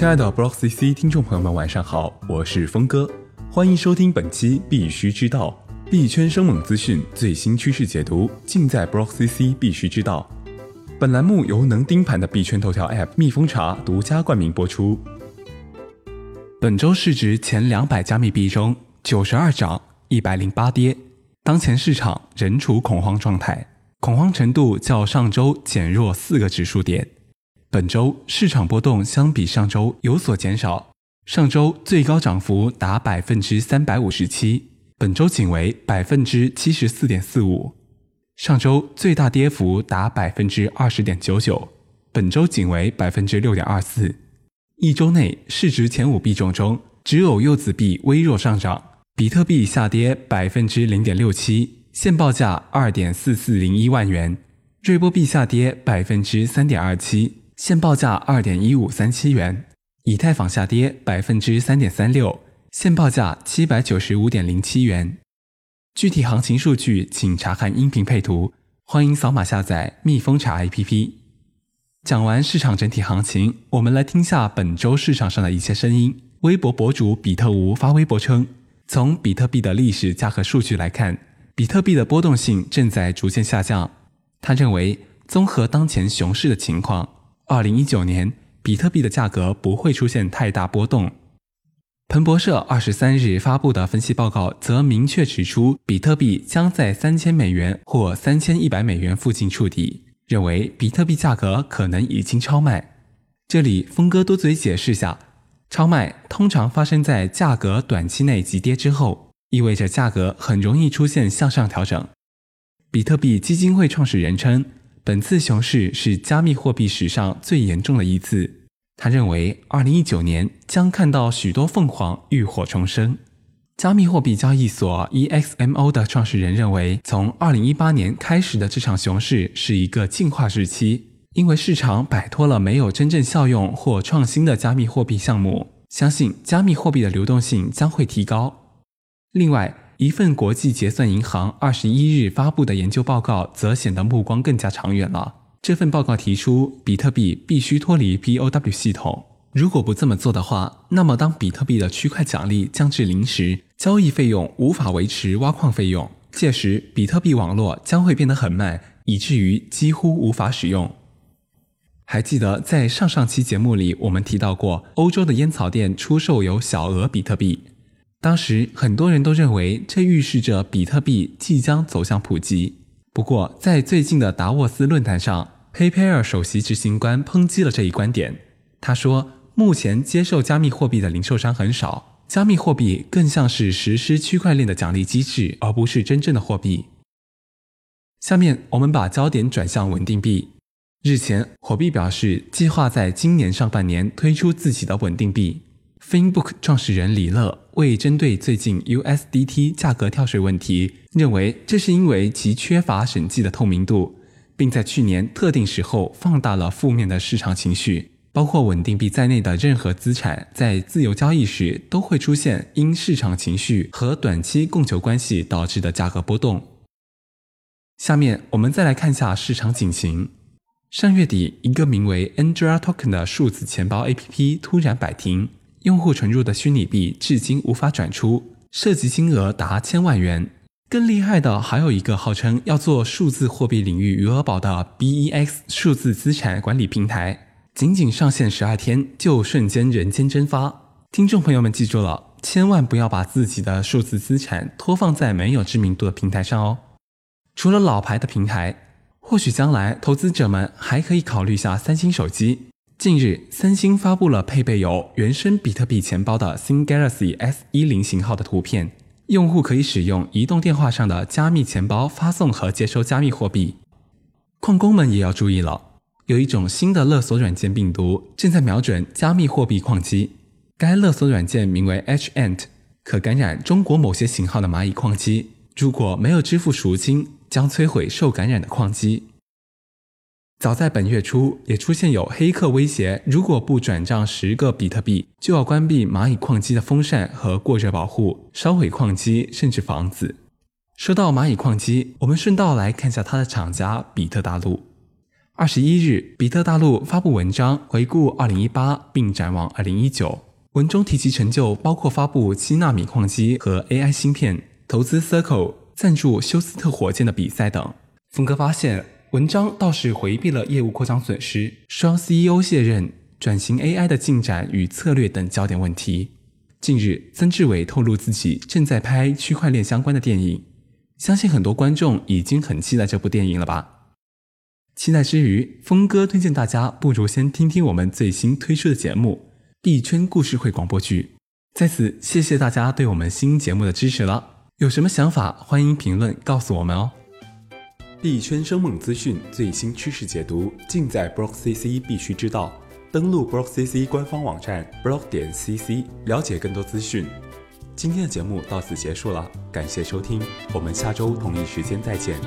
亲爱的 Block CC 听众朋友们，晚上好，我是峰哥，欢迎收听本期必须知道币圈生猛资讯最新趋势解读，尽在 Block CC 必须知道。本栏目由能盯盘的币圈头条 App 蜜蜂茶独家冠名播出。本周市值前两百加密币中，九十二涨，一百零八跌，当前市场仍处恐慌状态，恐慌程度较上周减弱四个指数点。本周市场波动相比上周有所减少，上周最高涨幅达百分之三百五十七，本周仅为百分之七十四点四五；上周最大跌幅达百分之二十点九九，本周仅为百分之六点二四。一周内市值前五币种中，只有柚子币微弱上涨，比特币下跌百分之零点六七，现报价二点四四零一万元；瑞波币下跌百分之三点二七。现报价二点一五三七元，以太坊下跌百分之三点三六，现报价七百九十五点零七元。具体行情数据请查看音频配图，欢迎扫码下载蜜蜂茶 APP。讲完市场整体行情，我们来听下本周市场上的一些声音。微博博主比特吴发微博称，从比特币的历史价格数据来看，比特币的波动性正在逐渐下降。他认为，综合当前熊市的情况。二零一九年，比特币的价格不会出现太大波动。彭博社二十三日发布的分析报告则明确指出，比特币将在三千美元或三千一百美元附近触底，认为比特币价格可能已经超卖。这里峰哥多嘴解释下，超卖通常发生在价格短期内急跌之后，意味着价格很容易出现向上调整。比特币基金会创始人称。本次熊市是加密货币史上最严重的一次。他认为，二零一九年将看到许多凤凰浴火重生。加密货币交易所 EXMO 的创始人认为，从二零一八年开始的这场熊市是一个进化时期，因为市场摆脱了没有真正效用或创新的加密货币项目，相信加密货币的流动性将会提高。另外，一份国际结算银行二十一日发布的研究报告则显得目光更加长远了。这份报告提出，比特币必须脱离 POW 系统。如果不这么做的话，那么当比特币的区块奖励降至零时，交易费用无法维持挖矿费用，届时比特币网络将会变得很慢，以至于几乎无法使用。还记得在上上期节目里，我们提到过，欧洲的烟草店出售有小额比特币。当时很多人都认为这预示着比特币即将走向普及。不过，在最近的达沃斯论坛上，PayPal 首席执行官抨击了这一观点。他说：“目前接受加密货币的零售商很少，加密货币更像是实施区块链的奖励机制，而不是真正的货币。”下面我们把焦点转向稳定币。日前，火币表示计划在今年上半年推出自己的稳定币。Finbook 创始人李乐为针对最近 USDT 价格跳水问题，认为这是因为其缺乏审计的透明度，并在去年特定时候放大了负面的市场情绪。包括稳定币在内的任何资产在自由交易时都会出现因市场情绪和短期供求关系导致的价格波动。下面我们再来看一下市场警情。上月底，一个名为 Andrea Token 的数字钱包 APP 突然摆停。用户存入的虚拟币至今无法转出，涉及金额达千万元。更厉害的还有一个号称要做数字货币领域余额宝的 BEX 数字资产管理平台，仅仅上线十二天就瞬间人间蒸发。听众朋友们记住了，千万不要把自己的数字资产托放在没有知名度的平台上哦。除了老牌的平台，或许将来投资者们还可以考虑下三星手机。近日，三星发布了配备有原生比特币钱包的新 Galaxy S 一零型号的图片，用户可以使用移动电话上的加密钱包发送和接收加密货币。矿工们也要注意了，有一种新的勒索软件病毒正在瞄准加密货币矿机。该勒索软件名为 HAnt，可感染中国某些型号的蚂蚁矿机。如果没有支付赎金，将摧毁受感染的矿机。早在本月初，也出现有黑客威胁，如果不转账十个比特币，就要关闭蚂蚁矿机的风扇和过热保护，烧毁矿机甚至房子。说到蚂蚁矿机，我们顺道来看下它的厂家比特大陆。二十一日，比特大陆发布文章回顾二零一八，并展望二零一九。文中提及成就包括发布七纳米矿机和 AI 芯片、投资 Circle、赞助休斯特火箭的比赛等。峰哥发现，文章倒是回避了业务扩张损失、双 CEO 卸任、转型 AI 的进展与策略等焦点问题。近日，曾志伟透露自己正在拍区块链相关的电影，相信很多观众已经很期待这部电影了吧。期待之余，峰哥推荐大家不如先听听我们最新推出的节目《币圈故事会广播剧》。在此，谢谢大家对我们新节目的支持了。有什么想法，欢迎评论告诉我们哦。币圈生猛资讯、最新趋势解读，尽在 BlockCC 必须知道。登录 BlockCC 官方网站 block 点 cc，了解更多资讯。今天的节目到此结束了，感谢收听，我们下周同一时间再见。